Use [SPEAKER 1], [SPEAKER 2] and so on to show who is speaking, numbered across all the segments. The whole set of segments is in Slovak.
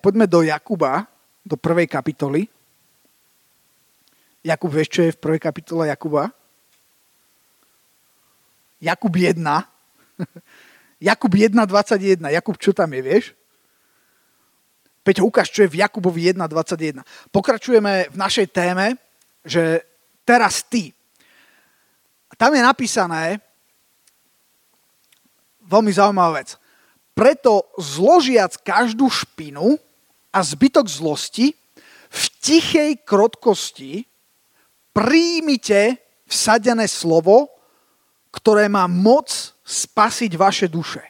[SPEAKER 1] Poďme do Jakuba, do prvej kapitoly. Jakub, vieš, čo je v prvej kapitole Jakuba? Jakub 1. Jakub 1.21. Jakub, čo tam je, vieš? Peťo, ukáž, čo je v Jakubovi 1.21. Pokračujeme v našej téme, že teraz ty. Tam je napísané veľmi zaujímavá vec. Preto zložiac každú špinu, a zbytok zlosti, v tichej krotkosti príjmite vsadené slovo, ktoré má moc spasiť vaše duše.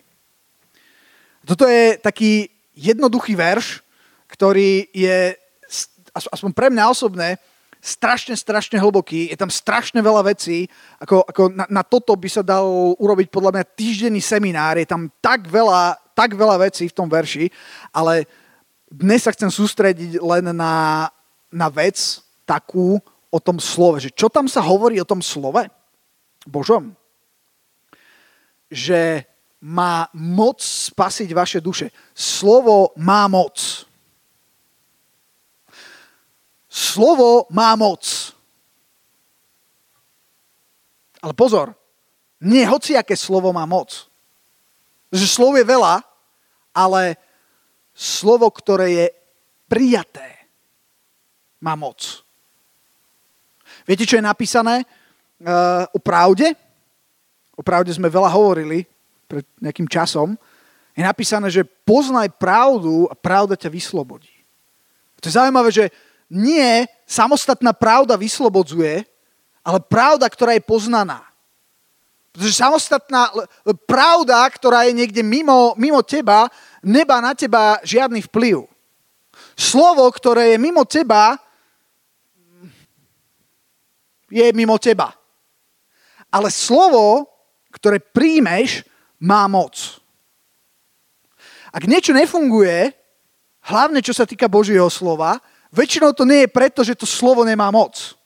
[SPEAKER 1] Toto je taký jednoduchý verš, ktorý je, aspoň pre mňa osobné, strašne, strašne hlboký. Je tam strašne veľa vecí. Ako, ako na, na toto by sa dal urobiť podľa mňa týždenný seminár. Je tam tak veľa, tak veľa vecí v tom verši, ale dnes sa chcem sústrediť len na, na vec takú o tom slove. Že čo tam sa hovorí o tom slove? Božom. Že má moc spasiť vaše duše. Slovo má moc. Slovo má moc. Ale pozor, nie hociaké slovo má moc. Že slov je veľa, ale slovo, ktoré je prijaté, má moc. Viete, čo je napísané uh, o pravde? O pravde sme veľa hovorili pred nejakým časom. Je napísané, že poznaj pravdu a pravda ťa vyslobodí. To je zaujímavé, že nie samostatná pravda vyslobodzuje, ale pravda, ktorá je poznaná. Pretože samostatná pravda, ktorá je niekde mimo, mimo teba, Neba na teba žiadny vplyv. Slovo, ktoré je mimo teba, je mimo teba. Ale slovo, ktoré príjmeš, má moc. Ak niečo nefunguje, hlavne čo sa týka Božieho slova, väčšinou to nie je preto, že to slovo nemá moc.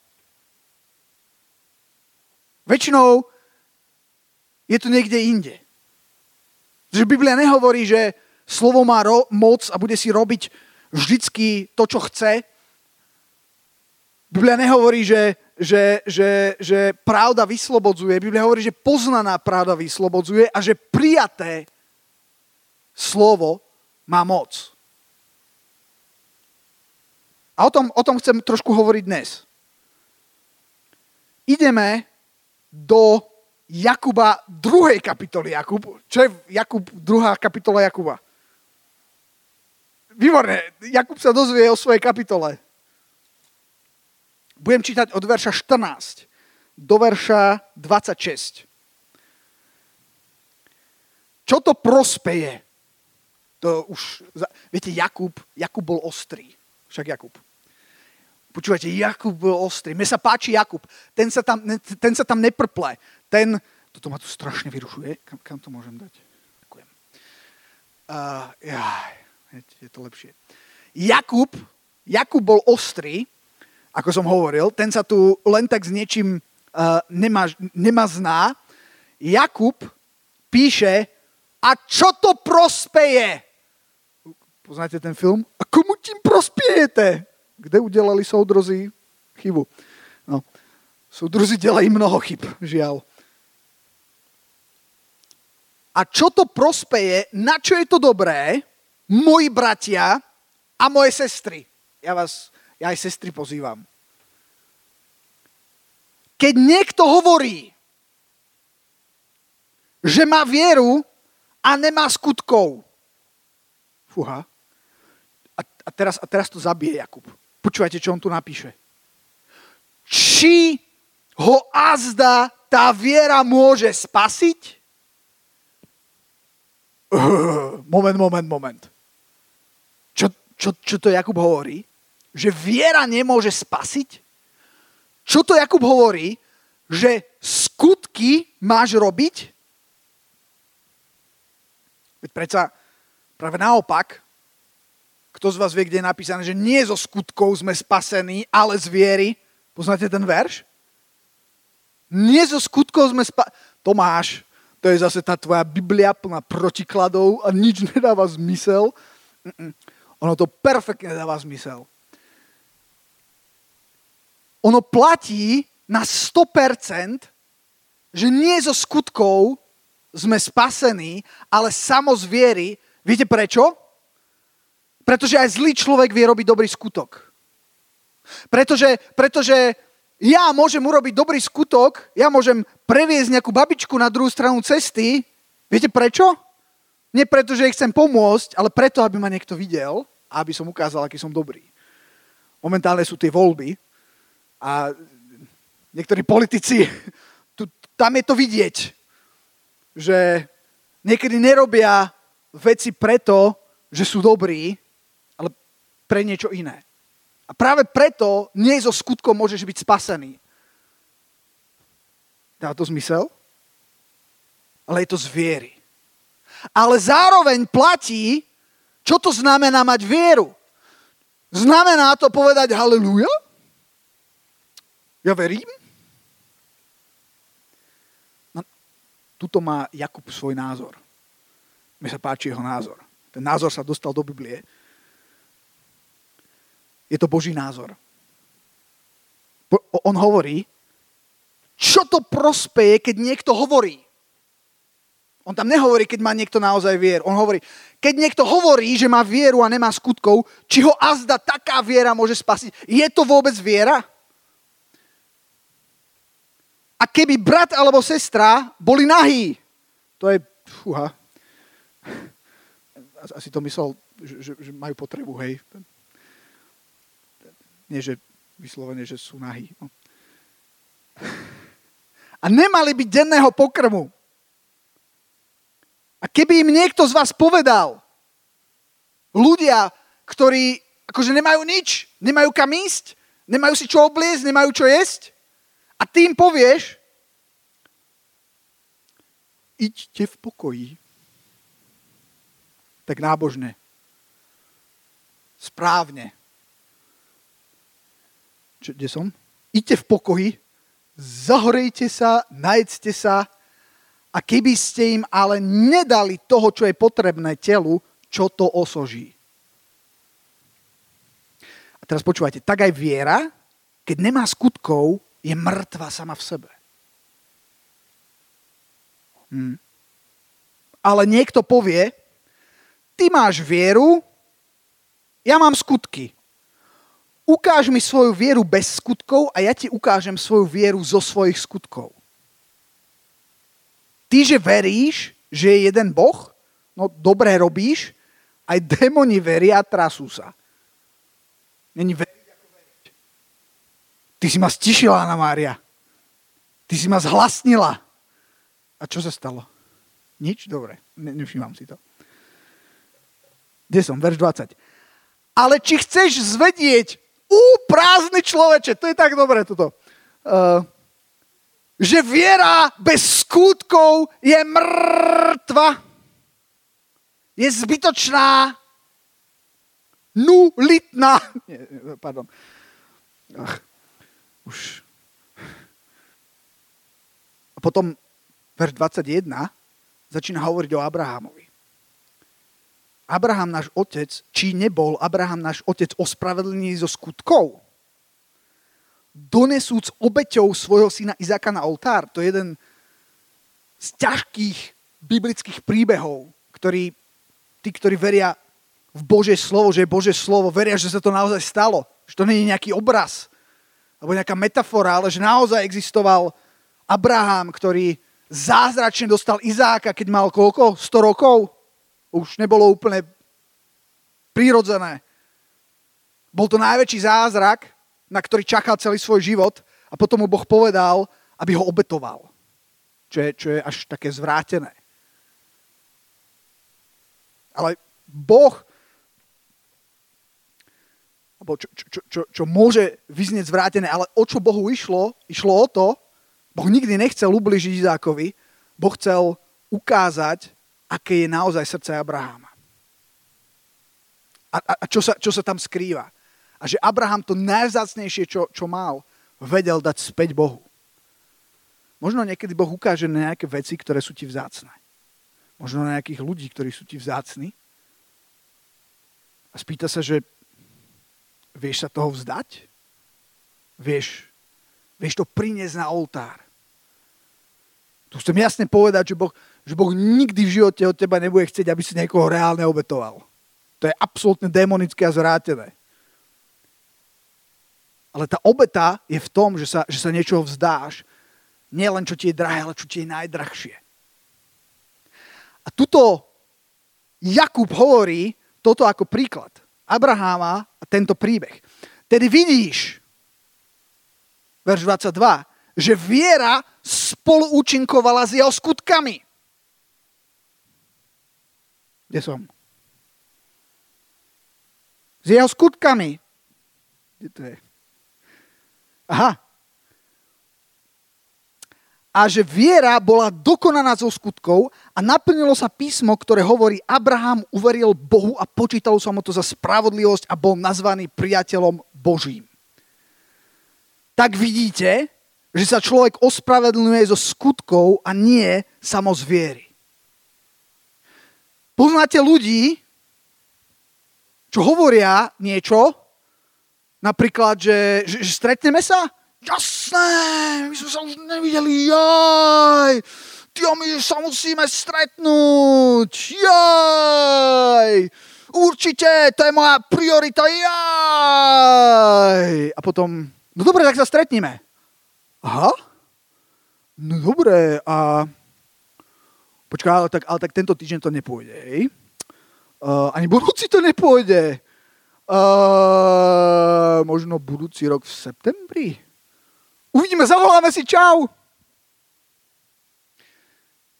[SPEAKER 1] Väčšinou je to niekde inde. Že Biblia nehovorí, že Slovo má ro- moc a bude si robiť vždycky to, čo chce. Biblia nehovorí, že, že, že, že pravda vyslobodzuje. Biblia hovorí, že poznaná pravda vyslobodzuje a že prijaté slovo má moc. A o tom, o tom chcem trošku hovoriť dnes. Ideme do Jakuba 2. kapitoly Jakub. Čo je Jakub 2. kapitola Jakuba? Výborné. Jakub sa dozvie o svojej kapitole. Budem čítať od verša 14 do verša 26. Čo to prospeje? To už, viete, Jakub, Jakub bol ostrý. Však Jakub. Počúvajte, Jakub bol ostrý. Mne sa páči Jakub. Ten sa tam, ten sa tam neprple. Ten, toto ma tu strašne vyrušuje. Kam, kam to môžem dať? Ďakujem. Uh, jaj je to lepšie. Jakub, Jakub bol ostrý, ako som hovoril, ten sa tu len tak s niečím uh, nemá, nemazná. Jakub píše, a čo to prospeje? Poznáte ten film? A komu tím prospiejete? Kde udelali soudrozi chybu? No, soudrozi delají mnoho chyb, žiaľ. A čo to prospeje? Na čo je to dobré? Moji bratia a moje sestry. Ja vás, ja aj sestry pozývam. Keď niekto hovorí, že má vieru a nemá skutkov. Fúha. A, a, teraz, a teraz to zabije Jakub. Počúvajte, čo on tu napíše. Či ho azda tá viera môže spasiť? moment, moment, moment. Čo, čo, to Jakub hovorí? Že viera nemôže spasiť? Čo to Jakub hovorí? Že skutky máš robiť? Veď predsa práve naopak, kto z vás vie, kde je napísané, že nie zo skutkov sme spasení, ale z viery. Poznáte ten verš? Nie zo skutkov sme spasení. Tomáš, to je zase tá tvoja Biblia plná protikladov a nič nedáva zmysel. Mm-mm. Ono to perfektne dáva zmysel. Ono platí na 100%, že nie zo skutkov sme spasení, ale samo z viery. Viete prečo? Pretože aj zlý človek vie robiť dobrý skutok. Pretože, pretože ja môžem urobiť dobrý skutok, ja môžem previesť nejakú babičku na druhú stranu cesty. Viete prečo? Nie preto, že ich chcem pomôcť, ale preto, aby ma niekto videl aby som ukázal, aký som dobrý. Momentálne sú tie voľby a niektorí politici, tu, tam je to vidieť, že niekedy nerobia veci preto, že sú dobrí, ale pre niečo iné. A práve preto nie zo skutkom môžeš byť spasený. Dá to zmysel? Ale je to z viery. Ale zároveň platí, čo to znamená mať vieru. Znamená to povedať haleluja? Ja verím? No, tuto má Jakub svoj názor. Mne sa páči jeho názor. Ten názor sa dostal do Biblie. Je to Boží názor. On hovorí, čo to prospeje, keď niekto hovorí. On tam nehovorí, keď má niekto naozaj vier. On hovorí, keď niekto hovorí, že má vieru a nemá skutkov, či ho azda taká viera môže spasiť. Je to vôbec viera? A keby brat alebo sestra boli nahí, to je, fúha, asi to myslel, že, že, že majú potrebu, hej. Nie, že vyslovene, že sú nahí. No. A nemali byť denného pokrmu. A keby im niekto z vás povedal, ľudia, ktorí akože nemajú nič, nemajú kam ísť, nemajú si čo obliecť, nemajú čo jesť, a ty im povieš, iďte v pokoji. Tak nábožne. Správne. Čo, kde som? Iďte v pokoji, zahorejte sa, najedzte sa, a keby ste im ale nedali toho, čo je potrebné telu, čo to osoží. A teraz počúvajte, tak aj viera, keď nemá skutkov, je mŕtva sama v sebe. Hm. Ale niekto povie, ty máš vieru, ja mám skutky. Ukáž mi svoju vieru bez skutkov a ja ti ukážem svoju vieru zo svojich skutkov. Ty, že veríš, že je jeden Boh, no dobre robíš, aj démoni veria a trasú sa. Není veriť veriť. Ty si ma stišila, Anna Mária. Ty si ma zhlasnila. A čo sa stalo? Nič? Dobre, ne, si to. Kde som? Verš 20. Ale či chceš zvedieť, ú, prázdny človeče, to je tak dobre toto. Uh, že viera bez skutkov je mŕtva, je zbytočná, nulitná. Nie, pardon. Ach, už. A potom verš 21 začína hovoriť o Abrahamovi. Abraham náš otec, či nebol Abraham náš otec ospravedlnený zo skutkov? Donesúc obeťou svojho syna Izáka na oltár. To je jeden z ťažkých biblických príbehov, ktorý tí, ktorí veria v Božie slovo, že je Božie slovo, veria, že sa to naozaj stalo. Že to nie je nejaký obraz alebo nejaká metafora, ale že naozaj existoval Abraham, ktorý zázračne dostal Izáka, keď mal koľko? 100 rokov? Už nebolo úplne prírodzené. Bol to najväčší zázrak na ktorý čakal celý svoj život a potom mu Boh povedal, aby ho obetoval. Čo je, čo je až také zvrátené. Ale Boh, alebo čo, čo, čo, čo môže vyznieť zvrátené, ale o čo Bohu išlo? Išlo o to, Boh nikdy nechcel ubližiť Izákovi, Boh chcel ukázať, aké je naozaj srdce Abraháma. A, a, a čo, sa, čo sa tam skrýva. A že Abraham to najvzácnejšie, čo, čo mal, vedel dať späť Bohu. Možno niekedy Boh ukáže nejaké veci, ktoré sú ti vzácne. Možno nejakých ľudí, ktorí sú ti vzácni. A spýta sa, že vieš sa toho vzdať? Vieš, vieš to priniesť na oltár. Tu chcem jasne povedať, že boh, že boh nikdy v živote od teba nebude chcieť, aby si niekoho reálne obetoval. To je absolútne demonické a zvrátené. Ale tá obeta je v tom, že sa, že sa niečoho vzdáš. Nie len čo ti je drahé, ale čo ti je najdrahšie. A tuto Jakub hovorí toto ako príklad. Abraháma a tento príbeh. Tedy vidíš, verš 22, že viera spoluúčinkovala s jeho skutkami. Kde som? S jeho skutkami. Kde to je? Aha. A že viera bola dokonaná zo skutkov a naplnilo sa písmo, ktoré hovorí, Abraham uveril Bohu a počítalo sa mu to za spravodlivosť a bol nazvaný priateľom Božím. Tak vidíte, že sa človek ospravedlňuje zo skutkov a nie samo z viery. Poznáte ľudí, čo hovoria niečo, napríklad, že, že, že stretneme sa? Jasné, my sme sa už nevideli, jaj, a my sa musíme stretnúť, jaj, určite, to je moja priorita, jaj. A potom, no dobre, tak sa stretníme. Aha, no dobre, a počkaj, ale tak, ale tak tento týždeň to nepôjde, hej? Uh, ani budúci to nepôjde. Uh, možno budúci rok v septembri? Uvidíme, zavoláme si, čau!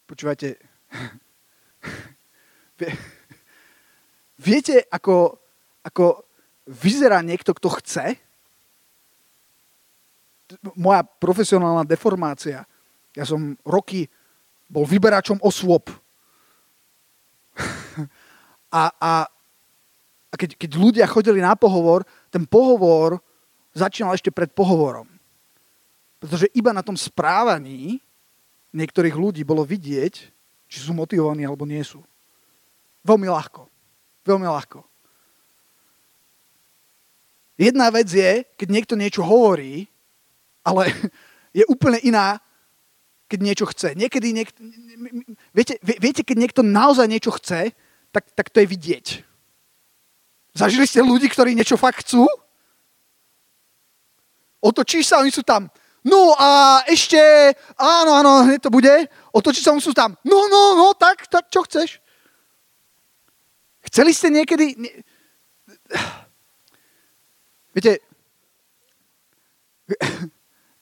[SPEAKER 1] Počúvajte, viete, ako, ako vyzerá niekto, kto chce? Moja profesionálna deformácia. Ja som roky bol vyberačom osôb a, a, a keď, keď ľudia chodili na pohovor, ten pohovor začínal ešte pred pohovorom. Pretože iba na tom správaní niektorých ľudí bolo vidieť, či sú motivovaní alebo nie sú. Veľmi ľahko. Veľmi ľahko. Jedna vec je, keď niekto niečo hovorí, ale je úplne iná, keď niečo chce. Niekedy niekto, viete, viete, keď niekto naozaj niečo chce, tak, tak to je vidieť. Zažili ste ľudí, ktorí niečo fakt chcú? Otočíš sa, oni sú tam. No a ešte, áno, áno, hneď to bude. Otočíš sa, oni sú tam. No, no, no, tak, tak, čo chceš? Chceli ste niekedy... Viete,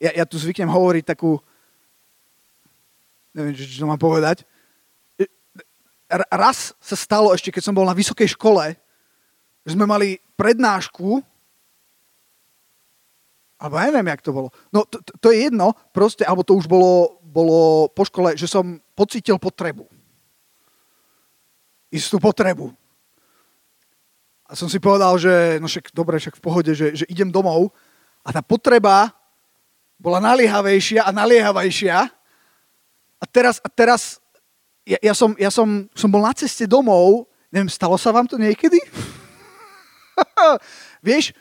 [SPEAKER 1] ja, ja tu zvyknem hovoriť takú, neviem, čo mám povedať, raz sa stalo ešte, keď som bol na vysokej škole, že sme mali prednášku, alebo ja neviem, jak to bolo. No to, to je jedno, proste, alebo to už bolo, bolo po škole, že som pocítil potrebu. Istú potrebu. A som si povedal, že no však, dobre, však v pohode, že, že idem domov a tá potreba bola naliehavejšia a naliehavejšia. A teraz, a teraz ja, ja, som, ja som, som bol na ceste domov, neviem, stalo sa vám to niekedy? Vieš,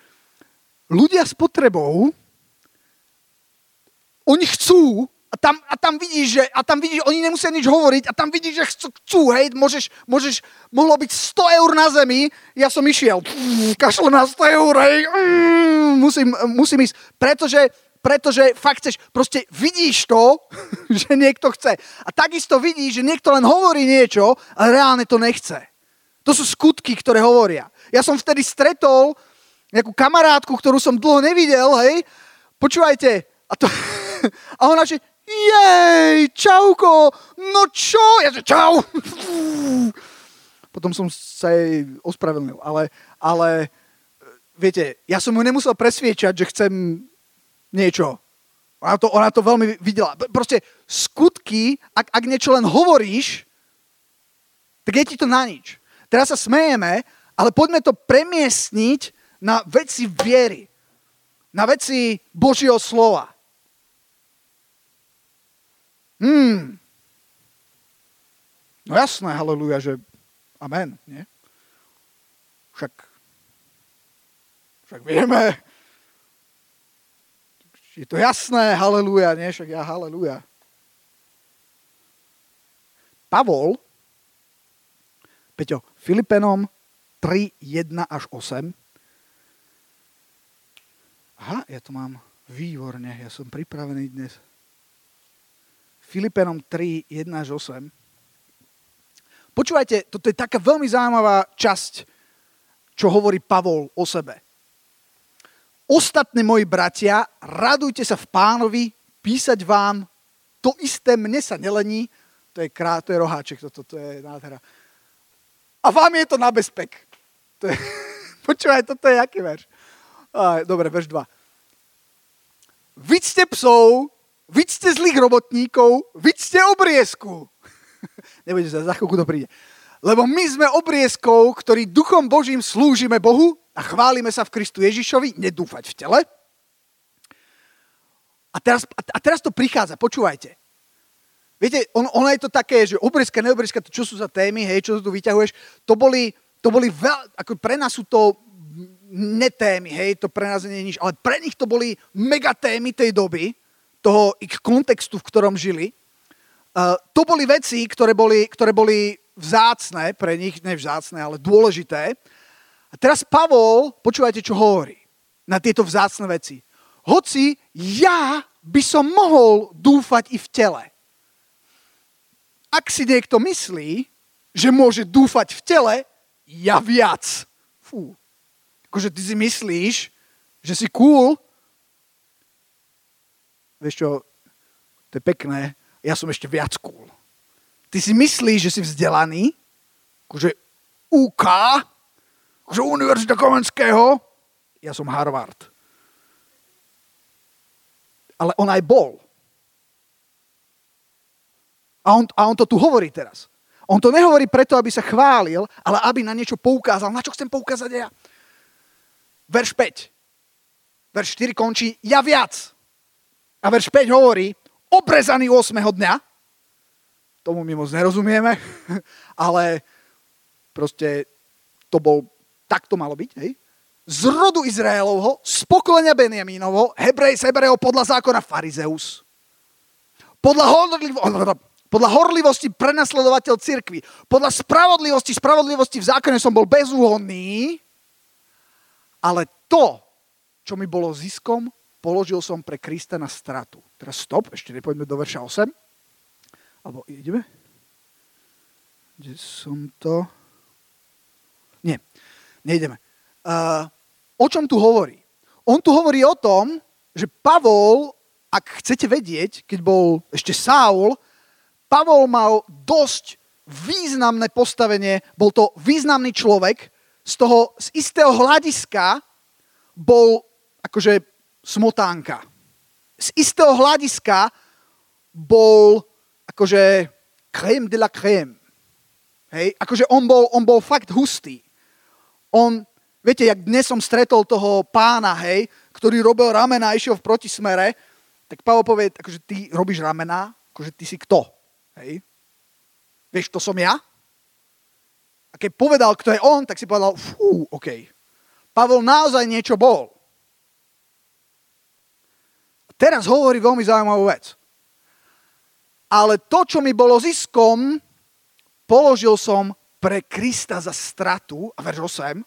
[SPEAKER 1] ľudia s potrebou, oni chcú a tam, a tam vidíš, že a tam vidíš, oni nemusia nič hovoriť a tam vidíš, že chcú, chcú hej, môžeš, môžeš, mohlo byť 100 eur na zemi, ja som išiel, kašlo na 100 eur, hej, mm, musím, musím ísť, pretože pretože fakt chceš, proste vidíš to, že niekto chce. A takisto vidíš, že niekto len hovorí niečo, ale reálne to nechce. To sú skutky, ktoré hovoria. Ja som vtedy stretol nejakú kamarátku, ktorú som dlho nevidel, hej, počúvajte, a, to, a ona že, jej, čauko, no čo? Ja že, čau. Potom som sa jej ospravedlnil, ale, ale viete, ja som ju nemusel presviečať, že chcem niečo. Ona to, ona to veľmi videla. Proste skutky, ak, ak niečo len hovoríš, tak je ti to na nič. Teraz sa smejeme, ale poďme to premiestniť na veci viery. Na veci Božieho slova. Hmm. No jasné, haleluja, že amen, nie? Však však vieme. Je to jasné, haleluja, nie? Však ja haleluja. Pavol, Peťo, Filipenom 3, 1 až 8. Aha, ja to mám výborne, ja som pripravený dnes. Filipenom 3, 1 až 8. Počúvajte, toto je taká veľmi zaujímavá časť, čo hovorí Pavol o sebe. Ostatní moji bratia, radujte sa v pánovi, písať vám, to isté mne sa nelení, to je, krá, to je roháček, toto to je nádhera. A vám je to na bezpek. To je, počúvaj, toto je aký verš. Dobre, verš 2. Vyďte psov, Vyďte zlých robotníkov, vyďte obriezku. Nebudete sa, za chvíľku to príde. Lebo my sme obriezkou, ktorí duchom Božím slúžime Bohu a chválime sa v Kristu Ježišovi, nedúfať v tele. A teraz, a teraz to prichádza, počúvajte. Viete, on, ono je to také, že obriezka, neobriezka, to čo sú za témy, hej, čo tu vyťahuješ, to boli, to boli veľ, ako pre nás sú to netémy, hej, to pre nás nie je nič, ale pre nich to boli megatémy tej doby, toho ich kontextu, v ktorom žili. Uh, to boli veci, ktoré boli, ktoré boli vzácne pre nich, ne vzácne, ale dôležité. A teraz Pavol, počúvajte, čo hovorí na tieto vzácne veci. Hoci ja by som mohol dúfať i v tele. Ak si niekto myslí, že môže dúfať v tele, ja viac. Fú. Akože ty si myslíš, že si cool, vieš čo, to je pekné, ja som ešte viac cool. Ty si myslíš, že si vzdelaný, akože UK, akože Univerzita Komenského, ja som Harvard. Ale on aj bol. A on, a on to tu hovorí teraz. On to nehovorí preto, aby sa chválil, ale aby na niečo poukázal. Na čo chcem poukázať ja? Verš 5. Verš 4 končí, ja viac. A verš 5 hovorí, obrezaný 8. dňa, tomu my moc nerozumieme, ale proste to bol, tak to malo byť, hej? Z rodu Izraelovho, z pokolenia Benjamínovho, Hebrej z Hebrejov podľa zákona Farizeus. Podľa, horlivo, podľa horlivosti prenasledovateľ cirkvi. Podľa spravodlivosti, spravodlivosti v zákone som bol bezúhonný, ale to, čo mi bolo ziskom, položil som pre Krista na stratu. Teraz stop, ešte nepoďme do verša 8. Alebo ideme? Kde som to? Nie, nejdeme. Uh, o čom tu hovorí? On tu hovorí o tom, že Pavol, ak chcete vedieť, keď bol ešte Saul, Pavol mal dosť významné postavenie, bol to významný človek, z toho, z istého hľadiska bol akože smotánka. Z istého hľadiska bol akože crème de la crème. Hej, akože on bol, on bol fakt hustý. On, viete, jak dnes som stretol toho pána, hej, ktorý robil ramena a išiel v protismere, tak Pavel povie, akože ty robíš ramena, akože ty si kto? Hej? Vieš, to som ja? A keď povedal, kto je on, tak si povedal, fú, OK. Pavel naozaj niečo bol teraz hovorí veľmi zaujímavú vec. Ale to, čo mi bolo ziskom, položil som pre Krista za stratu, a verš 8,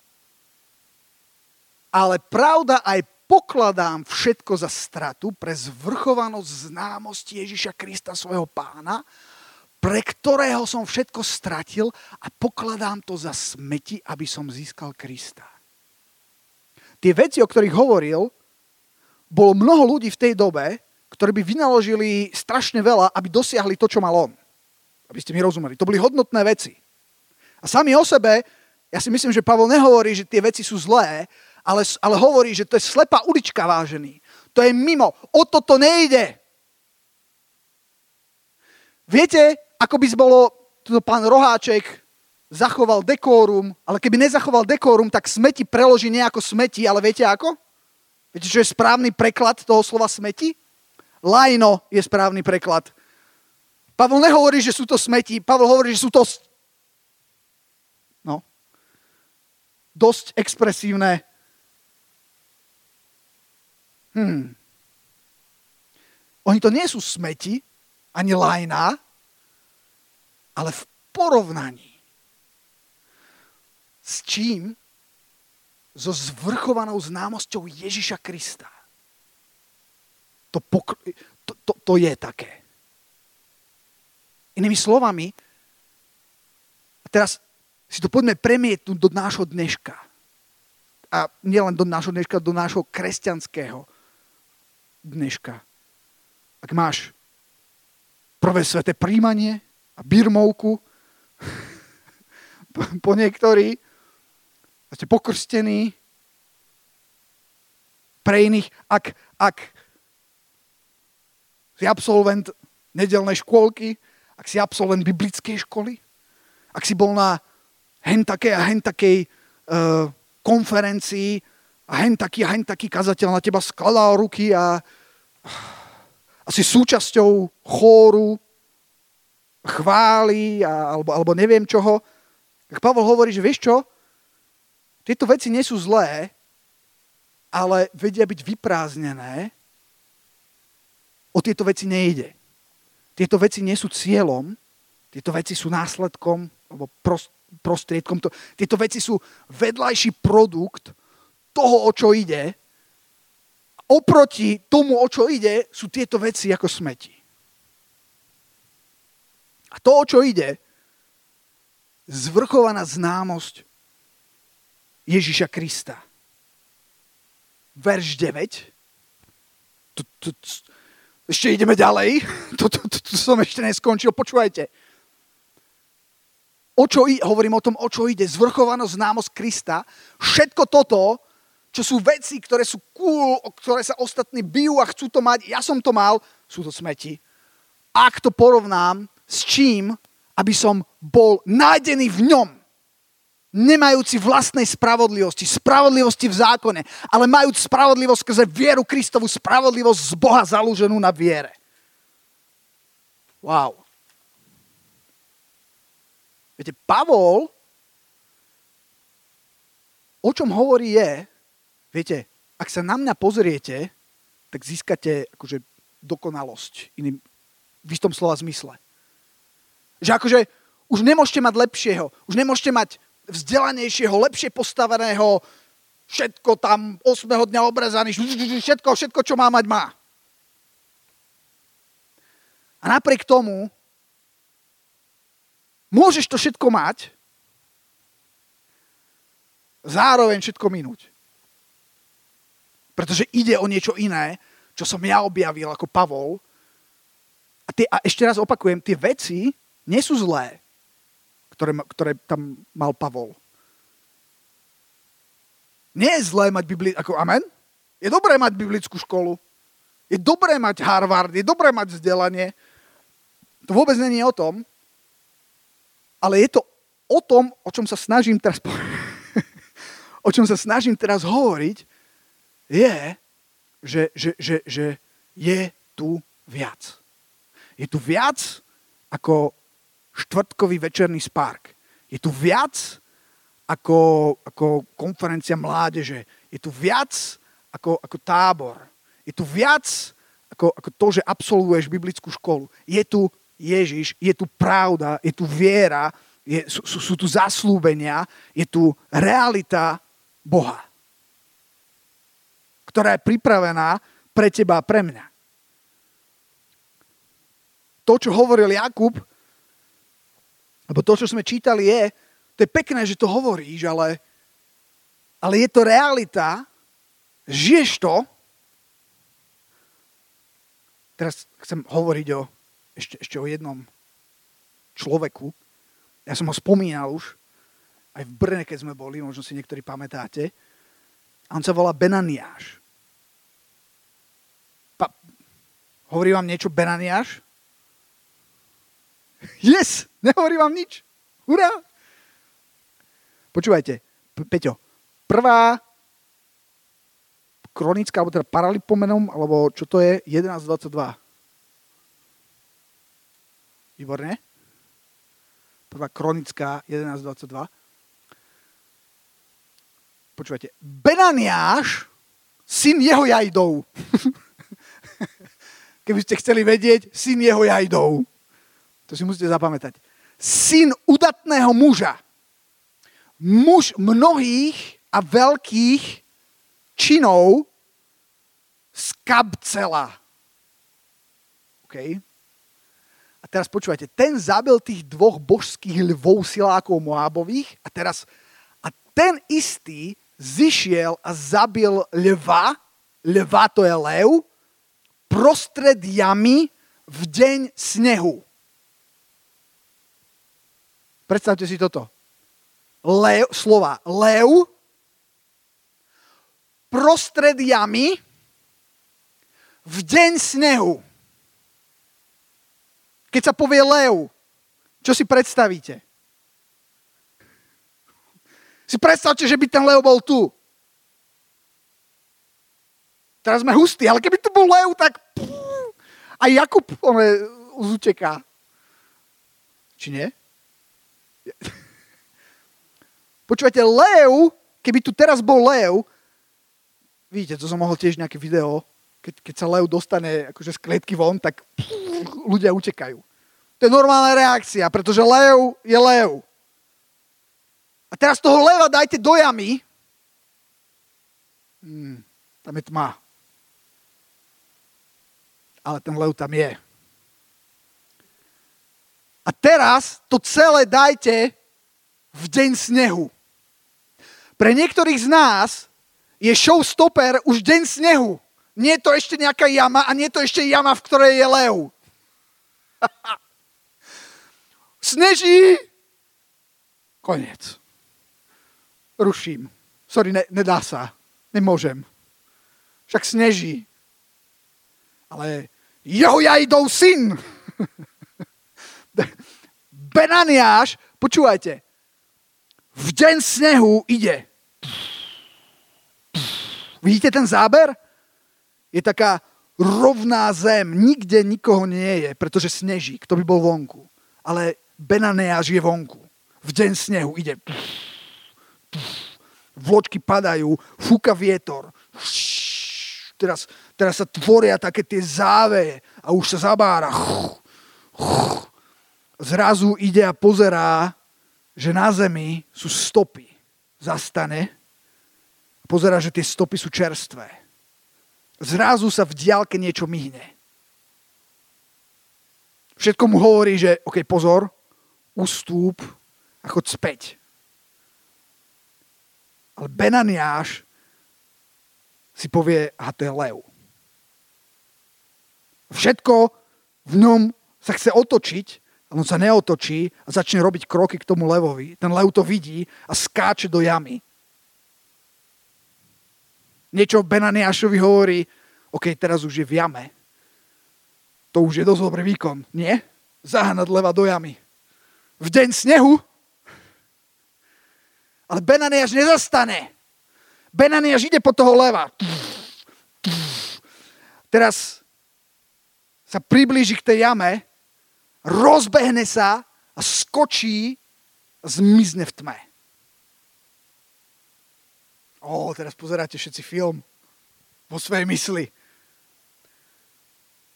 [SPEAKER 1] ale pravda aj pokladám všetko za stratu pre zvrchovanosť známosti Ježiša Krista, svojho pána, pre ktorého som všetko stratil a pokladám to za smeti, aby som získal Krista. Tie veci, o ktorých hovoril, bolo mnoho ľudí v tej dobe, ktorí by vynaložili strašne veľa, aby dosiahli to, čo mal on. Aby ste mi rozumeli. To boli hodnotné veci. A sami o sebe, ja si myslím, že Pavol nehovorí, že tie veci sú zlé, ale, ale hovorí, že to je slepá ulička, vážený. To je mimo. O toto nejde. Viete, ako by bolo, tuto pán Roháček zachoval dekórum, ale keby nezachoval dekórum, tak smeti preloží nejako smeti, ale viete ako? Viete, čo je správny preklad toho slova smeti? Lajno je správny preklad. Pavel nehovorí, že sú to smeti, Pavel hovorí, že sú to no, dosť expresívne Hmm. Oni to nie sú smeti, ani lajná, ale v porovnaní s čím? So zvrchovanou známosťou Ježiša Krista. To, pokr- to, to, to je také. Inými slovami, a teraz si to poďme premietnúť do nášho dneška. A nielen do nášho dneška, do nášho kresťanského dneška. Ak máš prvé sveté príjmanie a birmovku, po niektorí, ste pokrstení, pre iných, ak, ak si absolvent nedelnej škôlky, ak si absolvent biblickej školy, ak si bol na hen takej a hen takej uh, konferencii a hen taký a hen taký kazateľ na teba skladal ruky a, a si súčasťou chóru, chváli a, alebo, alebo neviem čoho, tak Pavol hovorí, že vieš čo, tieto veci nie sú zlé, ale vedia byť vyprázdnené. O tieto veci nejde. Tieto veci nie sú cieľom, tieto veci sú následkom alebo prostriedkom. Tieto veci sú vedľajší produkt toho, o čo ide. Oproti tomu, o čo ide, sú tieto veci ako smeti. A to, o čo ide, zvrchovaná známosť Ježiša Krista. Verš 9. Tu, tu, tu, ešte ideme ďalej. Tu, tu som ešte neskončil. Počúvajte. O čo ide, hovorím o tom, o čo ide. Zvrchovanosť, známosť Krista. Všetko toto, čo sú veci, ktoré sú cool, ktoré sa ostatní bijú a chcú to mať, ja som to mal, sú to smeti. Ak to porovnám s čím, aby som bol nájdený v ňom, nemajúci vlastnej spravodlivosti, spravodlivosti v zákone, ale majúc spravodlivosť skrze vieru Kristovu, spravodlivosť z Boha založenú na viere. Wow. Viete, Pavol o čom hovorí je, viete, ak sa na mňa pozriete, tak získate akože dokonalosť, iným, v istom slova zmysle. Že akože už nemôžete mať lepšieho, už nemôžete mať vzdelanejšieho, lepšie postaveného, všetko tam 8. dňa obrezaný, všetko, všetko, čo má mať, má. A napriek tomu môžeš to všetko mať, zároveň všetko minúť. Pretože ide o niečo iné, čo som ja objavil ako Pavol. A, tie, a ešte raz opakujem, tie veci nie sú zlé ktoré, ktoré tam mal Pavol. Nie je zlé mať biblickú... Ako, amen? Je dobré mať biblickú školu. Je dobré mať Harvard. Je dobré mať vzdelanie. To vôbec není o tom. Ale je to o tom, o čom sa snažím teraz... o čom sa snažím teraz hovoriť, je, že, že, že, že je tu viac. Je tu viac ako štvrtkový večerný spark. Je tu viac ako, ako konferencia mládeže. Je tu viac ako, ako tábor. Je tu viac ako, ako to, že absolvuješ biblickú školu. Je tu Ježiš, je tu pravda, je tu viera, je, sú, sú, tu zaslúbenia, je tu realita Boha, ktorá je pripravená pre teba a pre mňa. To, čo hovoril Jakub, lebo to, čo sme čítali, je, to je pekné, že to hovoríš, ale, ale je to realita, žiješ to. Teraz chcem hovoriť o, ešte, ešte o jednom človeku. Ja som ho spomínal už, aj v Brne, keď sme boli, možno si niektorí pamätáte. A on sa volá Benaniáš. Pa, hovorí vám niečo Benaniáš? Yes! Nehovorí vám nič. Hurá! Počúvajte, Peťo, prvá kronická, alebo teda paralipomenom, alebo čo to je, 11.22. Výborne. Prvá kronická 11.22. Počúvajte, Benaniáš syn jeho jajdov. Keby ste chceli vedieť, syn jeho jajdov. To si musíte zapamätať. Syn udatného muža. Muž mnohých a veľkých činov z Kabcela. OK? A teraz počúvajte, ten zabil tých dvoch božských lvov silákov Moábových a teraz a ten istý zišiel a zabil lva, lva to je lev, prostred jamy v deň snehu. Predstavte si toto. Lev, slova lev, prostred jamy v deň snehu. Keď sa povie lev, čo si predstavíte? Si predstavte, že by ten lev bol tu. Teraz sme hustí, ale keby tu bol lev, tak a Jakub on uteká. Či nie? Počúvajte, lev, keby tu teraz bol lev, vidíte, to som mohol tiež nejaké video, keď, keď sa lev dostane akože z klietky von, tak ľudia utekajú. To je normálna reakcia, pretože lev je lev. A teraz toho leva dajte do jamy. Hmm, tam je tma. Ale ten lev tam je. A teraz to celé dajte v deň snehu. Pre niektorých z nás je showstopper už deň snehu. Nie je to ešte nejaká jama a nie je to ešte jama, v ktorej je lev. Sneží. Koniec. Ruším. Sorry, ne, nedá sa. Nemôžem. Však sneží. Ale jeho jajdou syn. Benaniáš, počúvajte, v deň snehu ide. Vidíte ten záber? Je taká rovná zem, nikde nikoho nie je, pretože sneží, kto by bol vonku. Ale Benaneáš je vonku. V deň snehu ide. Vločky padajú, fúka vietor. Teraz, teraz sa tvoria také tie záveje a už sa zabára. Zrazu ide a pozerá, že na zemi sú stopy. Zastane. Pozerá, že tie stopy sú čerstvé. Zrazu sa v diálke niečo myhne. Všetko mu hovorí, že OK, pozor, ustúp a chod späť. Ale Benaniáš si povie, a to je lev. Všetko v ňom sa chce otočiť, ale on sa neotočí a začne robiť kroky k tomu levovi. Ten lev to vidí a skáče do jamy. Niečo Benaniášovi hovorí, OK, teraz už je v jame. To už je dosť dobrý výkon, nie? Zahanať leva do jamy. V deň snehu ale Benaniaš nezastane. Benaniaš ide po toho leva. Teraz sa priblíži k tej jame, rozbehne sa a skočí a zmizne v tme. Ó, teraz pozeráte všetci film vo svojej mysli.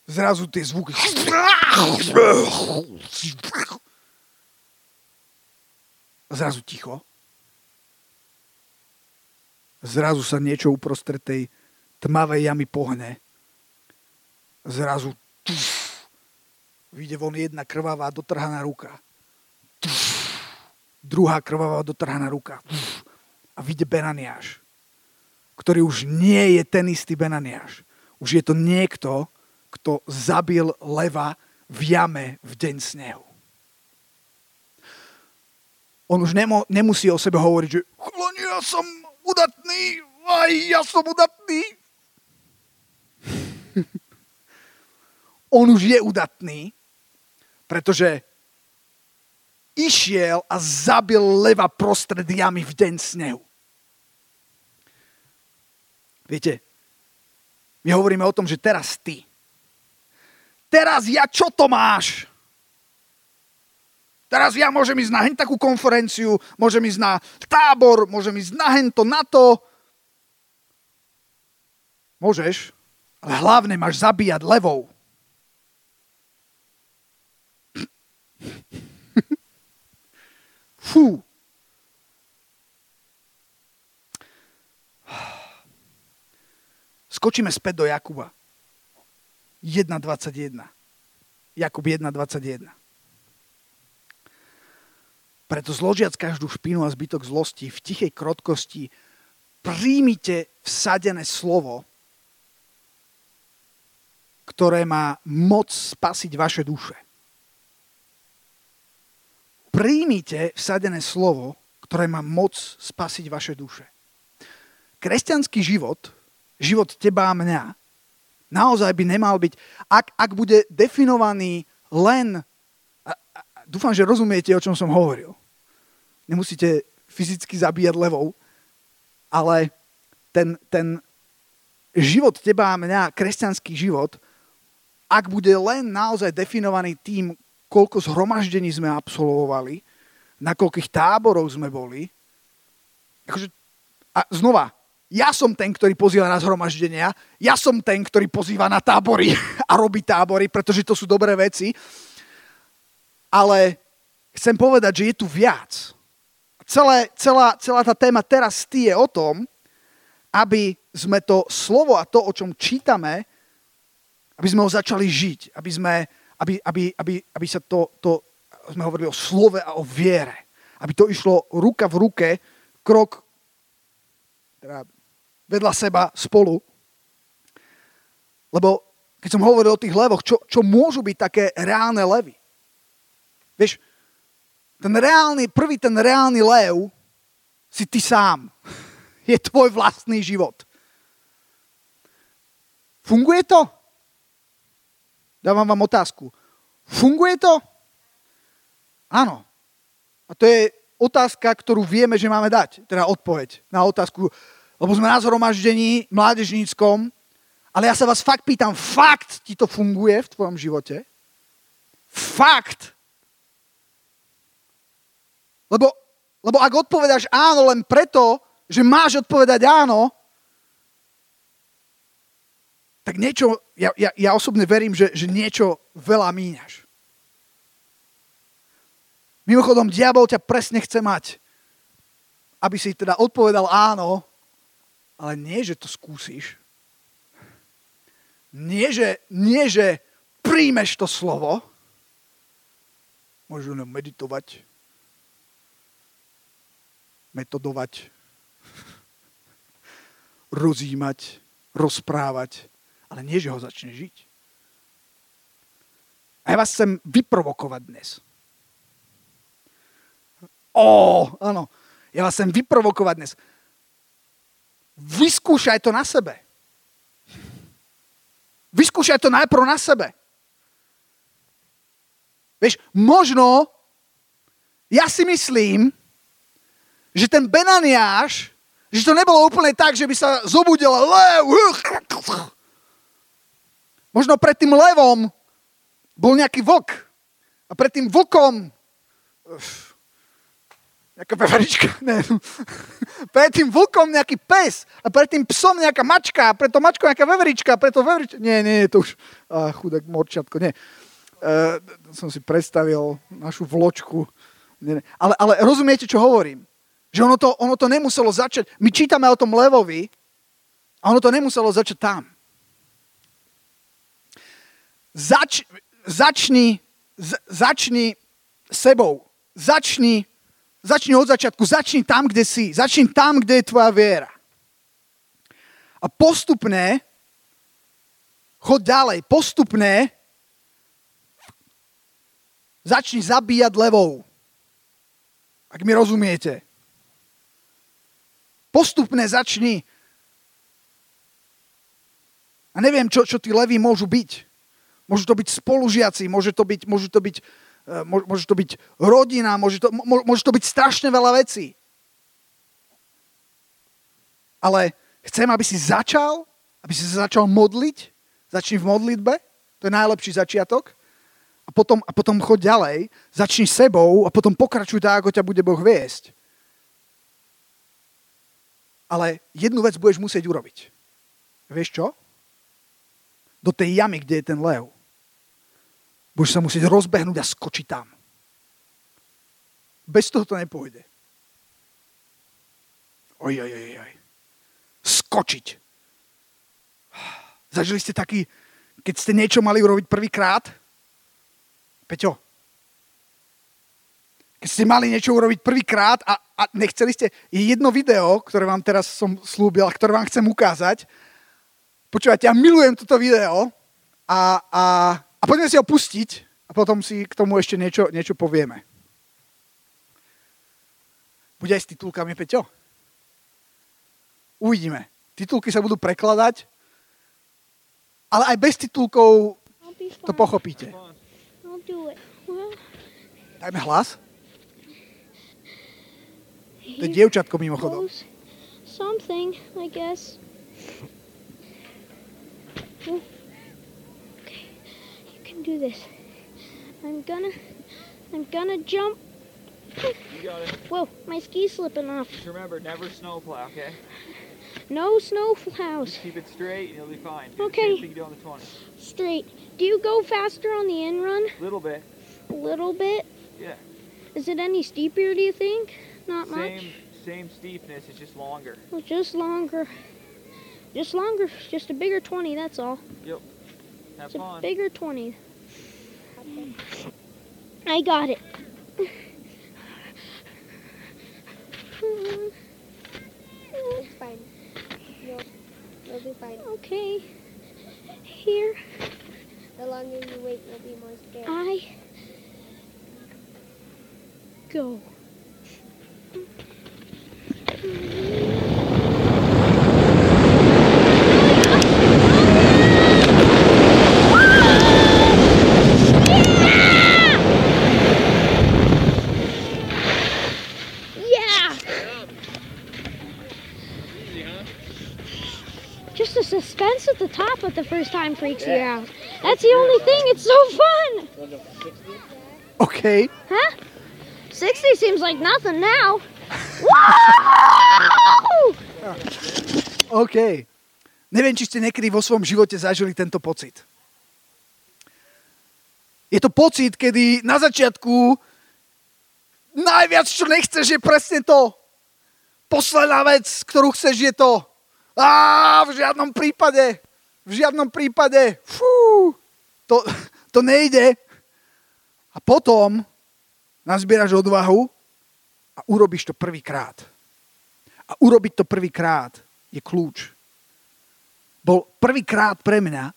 [SPEAKER 1] Zrazu tie zvuky. Zrazu ticho zrazu sa niečo uprostred tej tmavej jamy pohne. Zrazu vyjde von jedna krvavá dotrhaná ruka. Tuf, druhá krvavá dotrhaná ruka. Tuf, a vyjde Benaniáš, ktorý už nie je ten istý Benaniáš. Už je to niekto, kto zabil leva v jame v deň snehu. On už nemo, nemusí o sebe hovoriť, že ja som udatný, aj ja som udatný. On už je udatný, pretože išiel a zabil leva prostred jamy v deň snehu. Viete, my hovoríme o tom, že teraz ty. Teraz ja čo to máš? Teraz ja môžem ísť na hen takú konferenciu, môžem ísť na tábor, môžem ísť na hento, na to. Môžeš, ale hlavne máš zabíjať levou. Fú. Skočíme späť do Jakuba. 1.21. Jakub 1.21. Preto zložiac každú špinu a zbytok zlosti v tichej krotkosti príjmite vsadené slovo, ktoré má moc spasiť vaše duše. Príjmite vsadené slovo, ktoré má moc spasiť vaše duše. Kresťanský život, život teba a mňa, naozaj by nemal byť, ak, ak bude definovaný len, a, a, dúfam, že rozumiete, o čom som hovoril. Nemusíte fyzicky zabíjať levou, ale ten, ten život teba a mňa, kresťanský život, ak bude len naozaj definovaný tým, koľko zhromaždení sme absolvovali, na koľkých táborov sme boli, akože, a znova, ja som ten, ktorý pozýva na zhromaždenia, ja som ten, ktorý pozýva na tábory a robí tábory, pretože to sú dobré veci. Ale chcem povedať, že je tu viac. Celé, celá, celá tá téma teraz je o tom, aby sme to slovo a to, o čom čítame, aby sme ho začali žiť, aby, sme, aby, aby, aby, aby sa to, to, sme hovorili o slove a o viere, aby to išlo ruka v ruke, krok, teda vedľa seba spolu. Lebo keď som hovoril o tých levoch, čo, čo môžu byť také reálne levy? Vieš, ten reálny, prvý ten reálny lev si ty sám. Je tvoj vlastný život. Funguje to? Dávam vám otázku. Funguje to? Áno. A to je otázka, ktorú vieme, že máme dať. Teda odpoveď na otázku, lebo sme na zhromaždení mládežníckom, ale ja sa vás fakt pýtam, fakt ti to funguje v tvojom živote? Fakt. Lebo, lebo ak odpovedáš áno len preto, že máš odpovedať áno, tak niečo, ja, ja, ja osobne verím, že, že niečo veľa míňaš. Mimochodom, diabol ťa presne chce mať, aby si teda odpovedal áno, ale nie, že to skúsiš. Nie, že, nie, že príjmeš to slovo, môžu meditovať, metodovať, rozímať, rozprávať, ale nie, že ho začne žiť. A ja vás chcem vyprovokovať dnes. Ó, áno, ja vás chcem vyprovokovať dnes. Vyskúšaj to na sebe. Vyskúšaj to najprv na sebe. Vieš, možno, ja si myslím, že ten Benaniáš, že to nebolo úplne tak, že by sa zobudil lev. Možno pred tým levom bol nejaký vlk. A pred tým vlkom nejaká veverička, ne. pred tým vlkom nejaký pes a pred tým psom nejaká mačka a pred to mačkou nejaká veverička a pred to veverička, nie, nie, to už, ah, chudák morčatko, nie. Uh, som si predstavil našu vločku. Nie, nie. Ale, ale rozumiete, čo hovorím? Že ono to, ono to nemuselo začať, my čítame o tom levovi a ono to nemuselo začať tam. Zač, začni, z, začni sebou. Začni Začni od začiatku, začni tam, kde si. Začni tam, kde je tvoja viera. A postupne, chod ďalej, postupne začni zabíjať levou. Ak mi rozumiete. Postupne začni. A neviem, čo, čo tí leví môžu byť. Môžu to byť spolužiaci, môže to byť, môžu to byť E, môže to byť rodina, môže to, môže to byť strašne veľa vecí. Ale chcem, aby si začal, aby si sa začal modliť. Začni v modlitbe, to je najlepší začiatok. A potom, a potom choď ďalej, začni sebou a potom pokračuj tak, ako ťa bude Boh viesť. Ale jednu vec budeš musieť urobiť. Vieš čo? Do tej jamy, kde je ten lev. Budeš sa musieť rozbehnúť a skočiť tam. Bez toho to nepôjde. Oj, oj, oj, oj. Skočiť. Zažili ste taký, keď ste niečo mali urobiť prvýkrát? Peťo, keď ste mali niečo urobiť prvýkrát a, a nechceli ste, je jedno video, ktoré vám teraz som slúbil a ktoré vám chcem ukázať. Počúvajte, ja milujem toto video a, a, a poďme si ho pustiť a potom si k tomu ešte niečo, niečo povieme. Bude aj s titulkami, Peťo? Uvidíme. Titulky sa budú prekladať, ale aj bez titulkov to pochopíte. Dajme hlas. To je dievčatko mimochodom.
[SPEAKER 2] Something, I guess. Can do this. I'm gonna, I'm gonna jump.
[SPEAKER 3] You got it.
[SPEAKER 2] Whoa, my ski's slipping off.
[SPEAKER 3] Just remember, never snowplow, okay?
[SPEAKER 2] No snow plows.
[SPEAKER 3] Just keep it straight and you'll be fine. Do
[SPEAKER 2] Okay.
[SPEAKER 3] you do on the 20.
[SPEAKER 2] Straight. Do you go faster on the in run?
[SPEAKER 3] A little bit.
[SPEAKER 2] A little bit.
[SPEAKER 3] Yeah.
[SPEAKER 2] Is it any steeper? Do you think? Not
[SPEAKER 3] Same
[SPEAKER 2] much.
[SPEAKER 3] same steepness, it's just longer.
[SPEAKER 2] Well, just longer. Just longer. Just a bigger 20. That's all.
[SPEAKER 3] Yep. Have
[SPEAKER 2] It's a
[SPEAKER 3] fun.
[SPEAKER 2] bigger 20. I got it.
[SPEAKER 4] It's fine. You'll, you'll be fine.
[SPEAKER 2] Okay. Here
[SPEAKER 4] The longer you wait, you'll be more scared.
[SPEAKER 2] I go. At the first time freaks you out. That's the only thing. It's so fun.
[SPEAKER 1] OK.
[SPEAKER 2] Huh? 60 seems like nothing now.
[SPEAKER 1] OK. Neviem, či ste niekedy vo svojom živote zažili tento pocit. Je to pocit, kedy na začiatku najviac, čo nechceš, je presne to. Posledná vec, ktorú chceš, je to. Á, v žiadnom prípade. V žiadnom prípade. Fú, to, to nejde. A potom nazbieraš odvahu a urobíš to prvýkrát. A urobiť to prvýkrát je kľúč. Bol prvýkrát pre mňa,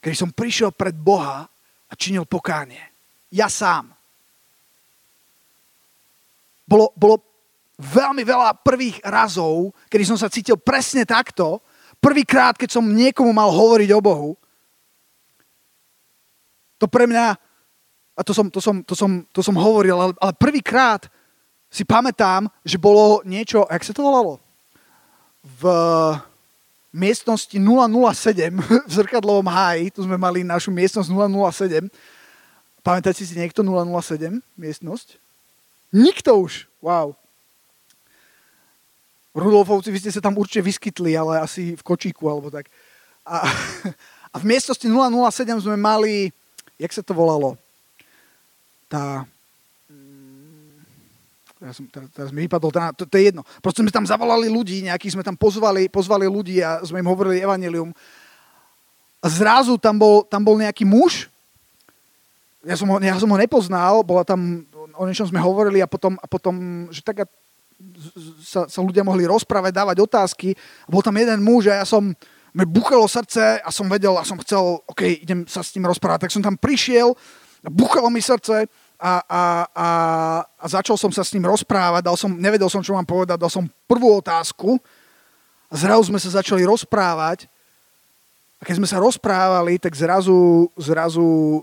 [SPEAKER 1] keď som prišiel pred Boha a činil pokánie. Ja sám. Bolo, bolo veľmi veľa prvých razov, kedy som sa cítil presne takto. Prvýkrát, keď som niekomu mal hovoriť o Bohu. To pre mňa, a to som, to som, to som, to som hovoril, ale, ale prvýkrát si pamätám, že bolo niečo, jak sa to volalo? V miestnosti 007 v Zrkadlovom háji, tu sme mali našu miestnosť 007. Pamätáte si niekto 007 miestnosť? Nikto už. Wow. Rudolfovci, vy ste sa tam určite vyskytli, ale asi v kočíku alebo tak. A, a v miestnosti 007 sme mali, jak sa to volalo? Tá... mm, Teraz, som, teraz, teraz mi vypadol, tá, to, to je jedno. Proste sme tam zavolali ľudí, nejakých sme tam pozvali, pozvali ľudí a sme im hovorili evanelium. A zrazu tam bol, tam bol nejaký muž, ja som, ho, ja som ho nepoznal, bola tam, o niečom sme hovorili a potom, a potom že tak sa, sa ľudia mohli rozprávať, dávať otázky. Bol tam jeden muž a ja som, mi buchalo srdce a som vedel a som chcel, OK, idem sa s ním rozprávať. Tak som tam prišiel, buchalo mi srdce a, a, a, a začal som sa s ním rozprávať. Dal som, nevedel som, čo mám povedať, dal som prvú otázku a zrazu sme sa začali rozprávať. A keď sme sa rozprávali, tak zrazu, zrazu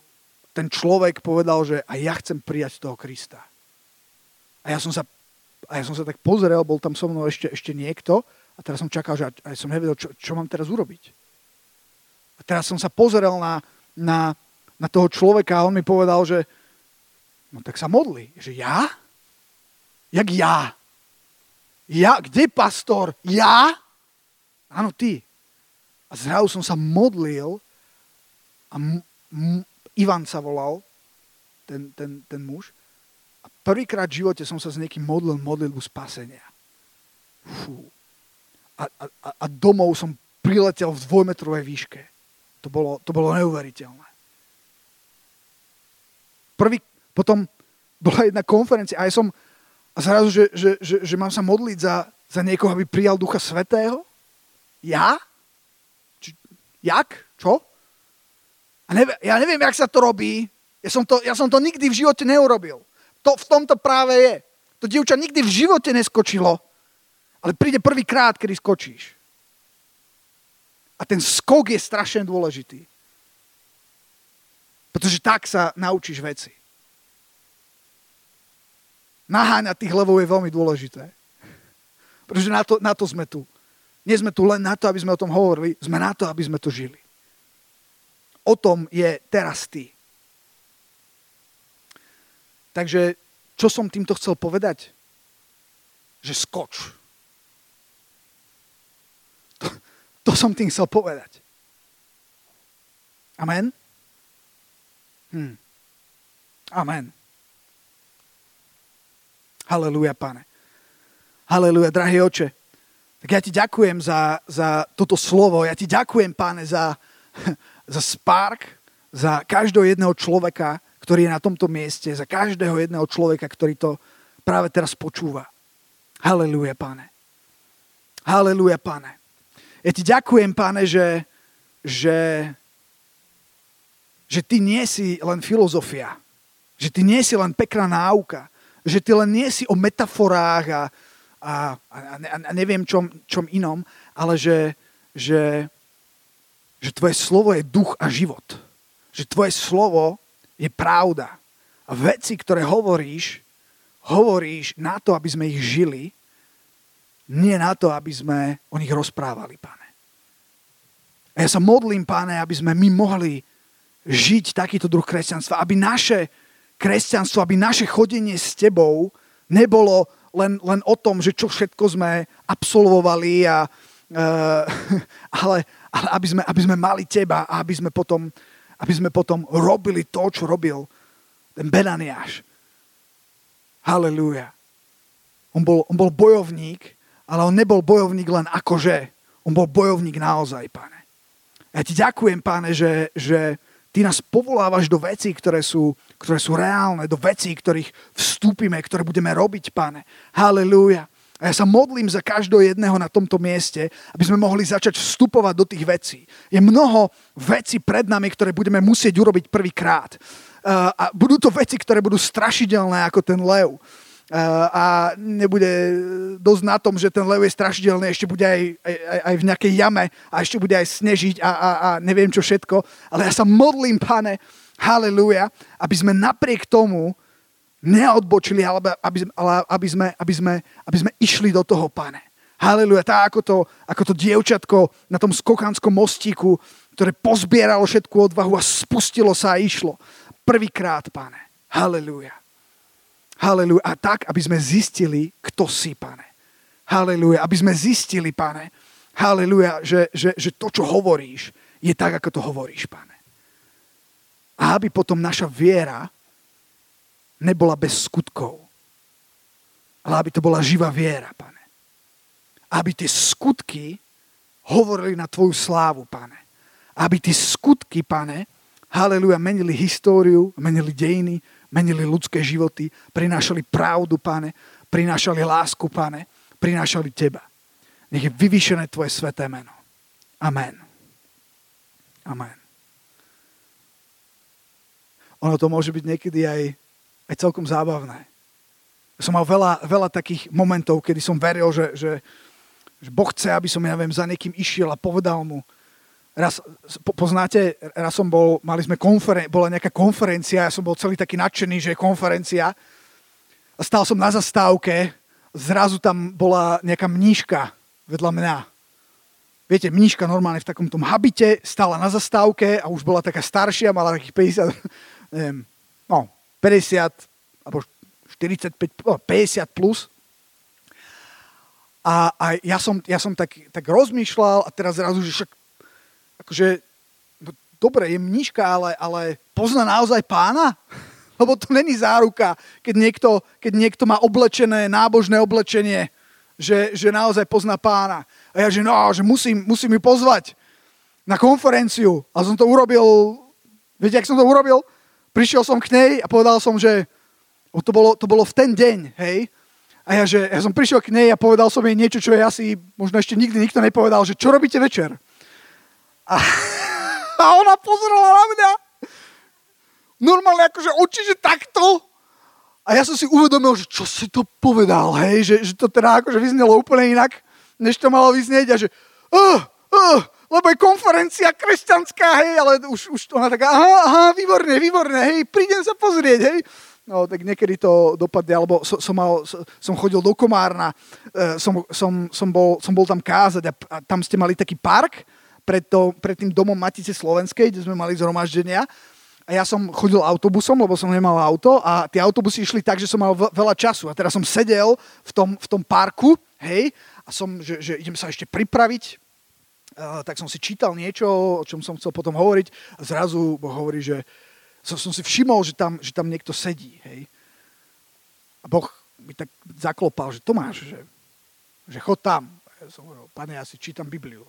[SPEAKER 1] ten človek povedal, že a ja chcem prijať toho Krista. A ja som sa, a ja som sa tak pozrel, bol tam so mnou ešte, ešte niekto a teraz som čakal, že a ja som nevedel, čo, čo mám teraz urobiť. A teraz som sa pozrel na, na, na toho človeka a on mi povedal, že no tak sa modli. Že ja? Jak ja? Ja? Kde pastor? Ja? Áno, ty. A zrazu som sa modlil a m- m- Ivan sa volal, ten, ten, ten muž. Prvýkrát v živote som sa s niekým modlil modlitbu spasenia. Fú. A, a, a- domov som priletel v dvojmetrovej výške. To bolo, to bolo neuveriteľné. Prvý, potom bola jedna konferencia a ja som a zrazu, že, že, že, že mám sa modliť za, za niekoho, aby prijal Ducha Svetého? Ja? Či, jak? Čo? A nevie, ja neviem, jak sa to robí. Ja som to, ja som to nikdy v živote neurobil. To v tomto práve je. To dievča nikdy v živote neskočilo, ale príde prvýkrát, kedy skočíš. A ten skok je strašne dôležitý. Pretože tak sa naučíš veci. Naháňať tých levov je veľmi dôležité. Pretože na to, na to sme tu. Nie sme tu len na to, aby sme o tom hovorili, sme na to, aby sme to žili. O tom je teraz ty. Takže čo som týmto chcel povedať? Že skoč. To, to som tým chcel povedať. Amen? Hm. Amen. Halelúja, pane. Halelúja, drahý oče. Tak ja ti ďakujem za, za toto slovo. Ja ti ďakujem, páne, za, za Spark, za každého jedného človeka, ktorý je na tomto mieste, za každého jedného človeka, ktorý to práve teraz počúva. Halelúja, páne. Halelúja, páne. Ja ti ďakujem, páne, že, že, že ty nie si len filozofia, že ty nie si len pekná náuka, že ty len nie si o metaforách a, a, a, a neviem čom, čom inom, ale že, že, že tvoje slovo je duch a život. Že tvoje slovo je pravda. A veci, ktoré hovoríš, hovoríš na to, aby sme ich žili, nie na to, aby sme o nich rozprávali, pane. A ja sa modlím, pane, aby sme my mohli žiť takýto druh kresťanstva, aby naše kresťanstvo, aby naše chodenie s tebou nebolo len, len o tom, že čo všetko sme absolvovali, a, uh, ale, ale aby, sme, aby sme mali teba a aby sme, potom, aby sme potom robili to, čo robil ten Benaniáš. Halelúja. On bol, on bol bojovník, ale on nebol bojovník len akože. On bol bojovník naozaj, pane. Ja ti ďakujem, páne, že, že ty nás povolávaš do vecí, ktoré sú, ktoré sú reálne, do vecí, ktorých vstúpime, ktoré budeme robiť, pane. Halelúja. A ja sa modlím za každého jedného na tomto mieste, aby sme mohli začať vstupovať do tých vecí. Je mnoho vecí pred nami, ktoré budeme musieť urobiť prvýkrát. Uh, a budú to veci, ktoré budú strašidelné ako ten lev. Uh, a nebude dosť na tom, že ten lev je strašidelný, ešte bude aj, aj, aj v nejakej jame a ešte bude aj snežiť a, a, a neviem čo všetko. Ale ja sa modlím, pane, haleluja, aby sme napriek tomu neodbočili, ale aby, ale aby, sme, aby, sme, aby sme išli do toho, pane. Haleluja, tak ako to, ako to dievčatko na tom skokanskom mostíku, ktoré pozbieralo všetku odvahu a spustilo sa a išlo. Prvýkrát, pane. Haleluja. Haleluja. A tak, aby sme zistili, kto si, pane. Haleluja. Aby sme zistili, pane, haleluja, že, že, že to, čo hovoríš, je tak, ako to hovoríš, pane. A aby potom naša viera nebola bez skutkov. Ale aby to bola živá viera, pane. Aby tie skutky hovorili na tvoju slávu, pane. Aby tie skutky, pane, haleluja, menili históriu, menili dejiny, menili ľudské životy, prinášali pravdu, pane, prinášali lásku, pane, prinášali teba. Nech je vyvýšené tvoje sveté meno. Amen. Amen. Ono to môže byť niekedy aj, aj celkom zábavné. Som mal veľa, veľa takých momentov, kedy som veril, že, že, že Boh chce, aby som, ja viem, za niekým išiel a povedal mu, raz, po, poznáte, raz som bol, mali sme konferen- bola nejaká konferencia, ja som bol celý taký nadšený, že je konferencia. A stál som na zastávke, zrazu tam bola nejaká mníška vedľa mňa. Viete, mníška normálne v takom tom habite, stála na zastávke a už bola taká staršia, mala takých 50, neviem, no, 50 alebo 45, 50 plus. A, a ja som, ja som tak, tak rozmýšľal a teraz zrazu, že však akože, no, dobre, je mníška, ale, ale pozná naozaj pána? Lebo to není záruka, keď niekto, keď niekto má oblečené, nábožné oblečenie, že, že naozaj pozná pána. A ja, že no, že musím, musím ju pozvať na konferenciu. A som to urobil, viete, jak som to urobil? Prišiel som k nej a povedal som, že to bolo, to bolo v ten deň, hej. A ja, že ja som prišiel k nej a povedal som jej niečo, čo je asi možno ešte nikdy nikto nepovedal, že čo robíte večer? A, a ona pozerala na mňa. Normálne akože oči, že takto. A ja som si uvedomil, že čo si to povedal, hej, že, že to teda akože vyznelo úplne inak, než to malo vyznieť a že uh, uh, lebo je konferencia kresťanská, hej, ale už, už ona taká, aha, aha, výborné, výborné, hej, prídem sa pozrieť, hej. No, tak niekedy to dopadne, alebo som, som, mal, som chodil do Komárna, e, som, som, som, bol, som bol tam kázať a, a tam ste mali taký park pred, to, pred tým domom Matice Slovenskej, kde sme mali zhromaždenia. A ja som chodil autobusom, lebo som nemal auto a tie autobusy išli tak, že som mal veľa času. A teraz som sedel v tom, v tom parku, hej, a som, že, že idem sa ešte pripraviť, tak som si čítal niečo, o čom som chcel potom hovoriť a zrazu Boh hovorí, že som, som si všimol, že tam, že tam niekto sedí. Hej. A Boh mi tak zaklopal, že Tomáš, že, že chod tam. A ja som hovoril, pane, ja si čítam Bibliu.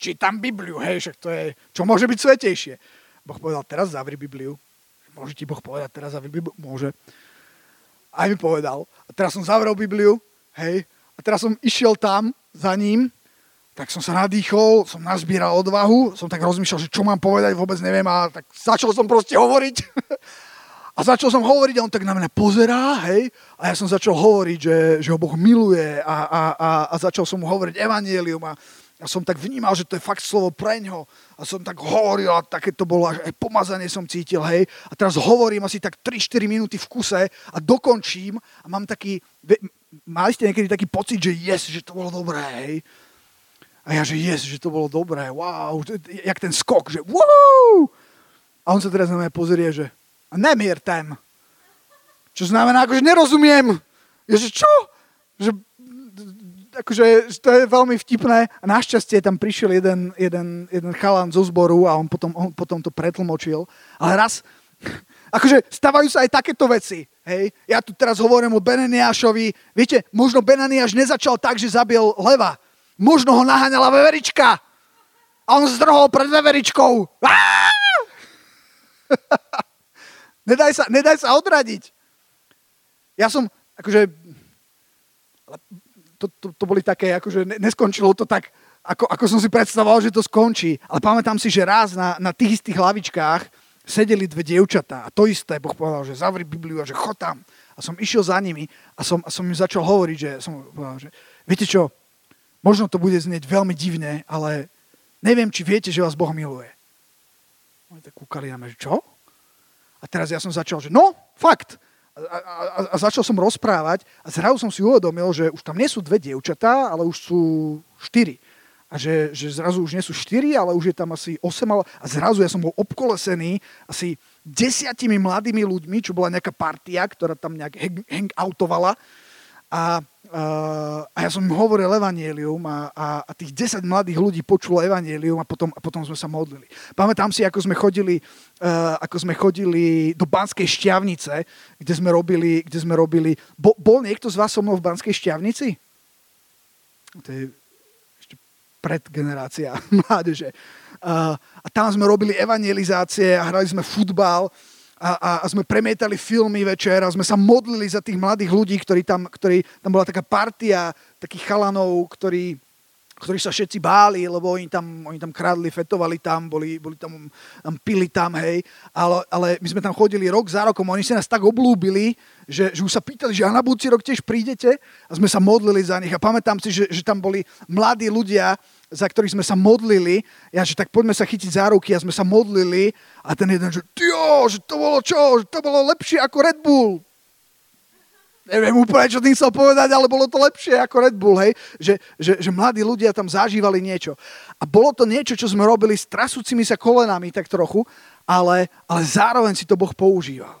[SPEAKER 1] Čítam Bibliu, hej, však to je, čo môže byť svetejšie. Boh povedal, teraz zavri Bibliu. Môže ti Boh povedať, teraz zavri Bibliu? Môže. Aj mi povedal. A teraz som zavrel Bibliu, hej, a teraz som išiel tam za ním tak som sa nadýchol, som nazbíral odvahu, som tak rozmýšľal, že čo mám povedať, vôbec neviem a tak začal som proste hovoriť. a začal som hovoriť a on tak na mňa pozerá, hej, a ja som začal hovoriť, že, že ho Boh miluje a, a, a, a začal som mu hovoriť evanielium a, a som tak vnímal, že to je fakt slovo pre ňo. A som tak hovoril a také to bolo, aj pomazanie som cítil, hej. A teraz hovorím asi tak 3-4 minúty v kuse a dokončím a mám taký, mali ste niekedy taký pocit, že yes, že to bolo dobré, hej. A ja, že yes, že to bolo dobré, wow, jak ten skok, že wow! A on sa teraz na mňa pozrie, že a nemiertem. Čo znamená, akože nerozumiem. Ja, že čo? Že, akože to je veľmi vtipné. A našťastie tam prišiel jeden, jeden, jeden chalan zo zboru a on potom, on potom to pretlmočil. Ale raz, akože stávajú sa aj takéto veci. Hej, ja tu teraz hovorím o Beneniášovi. Viete, možno Beneniáš nezačal tak, že zabil leva Možno ho naháňala veverička. A on zdrhol pred veveričkou. nedaj, sa, nedaj sa odradiť. Ja som, akože, to, to, to boli také, akože neskončilo to tak, ako, ako som si predstavoval, že to skončí. Ale pamätám si, že raz na, na tých istých hlavičkách sedeli dve dievčatá a to isté Boh povedal, že zavri Bibliu a že chod tam. A som išiel za nimi a som, a som im začal hovoriť, že som povedal, že viete čo, Možno to bude znieť veľmi divne, ale neviem, či viete, že vás Boh miluje. Oni tak kúkali na mňa, čo? A teraz ja som začal, že no, fakt. A, a, a, začal som rozprávať a zrazu som si uvedomil, že už tam nie sú dve dievčatá, ale už sú štyri. A že, že zrazu už nie sú štyri, ale už je tam asi osem. Ale... A zrazu ja som bol obkolesený asi desiatimi mladými ľuďmi, čo bola nejaká partia, ktorá tam nejak hangoutovala. A a ja som im hovoril evanielium a, a, a tých 10 mladých ľudí počulo evanielium a potom, a potom sme sa modlili. Pamätám si, ako sme chodili, uh, ako sme chodili do Banskej šťavnice, kde sme robili, kde sme robili bo, bol niekto z vás so mnou v Banskej šťavnici? To je ešte predgenerácia mládeže. Uh, a tam sme robili evangelizácie a hrali sme futbal a, a, a sme premietali filmy večer a sme sa modlili za tých mladých ľudí, ktorí tam, ktorí, tam bola taká partia takých chalanov, ktorí, ktorí sa všetci báli, lebo oni tam, oni tam kradli, fetovali tam, boli, boli tam, tam pili tam, hej. Ale, ale my sme tam chodili rok za rokom, oni sa nás tak oblúbili, že, že už sa pýtali, že a na budúci rok tiež prídete a sme sa modlili za nich. A pamätám si, že, že tam boli mladí ľudia, za ktorých sme sa modlili. Ja, že tak poďme sa chytiť za ruky a sme sa modlili. A ten jeden, že jo, že to bolo čo, že to bolo lepšie ako Red Bull. Neviem úplne, čo tým chcel povedať, ale bolo to lepšie ako Red Bull, hej? Že, že, že mladí ľudia tam zažívali niečo. A bolo to niečo, čo sme robili s trasúcimi sa kolenami tak trochu, ale, ale zároveň si to Boh používal.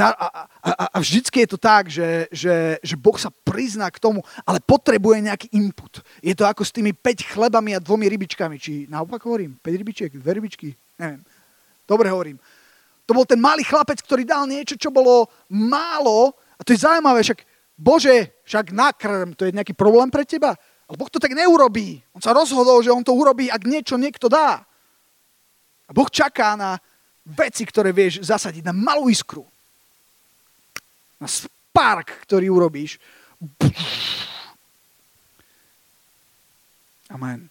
[SPEAKER 1] A, a, a vždycky je to tak, že, že, že Boh sa prizná k tomu, ale potrebuje nejaký input. Je to ako s tými 5 chlebami a dvomi rybičkami. Či naopak hovorím? 5 rybičiek, 2 rybičky? Neviem. Dobre hovorím. To bol ten malý chlapec, ktorý dal niečo, čo bolo málo. A to je zaujímavé, však Bože, však nakrm, to je nejaký problém pre teba? Ale Boh to tak neurobí. On sa rozhodol, že on to urobí, ak niečo niekto dá. A Boh čaká na veci, ktoré vieš zasadiť, na malú iskru na spark, ktorý urobíš. Amen.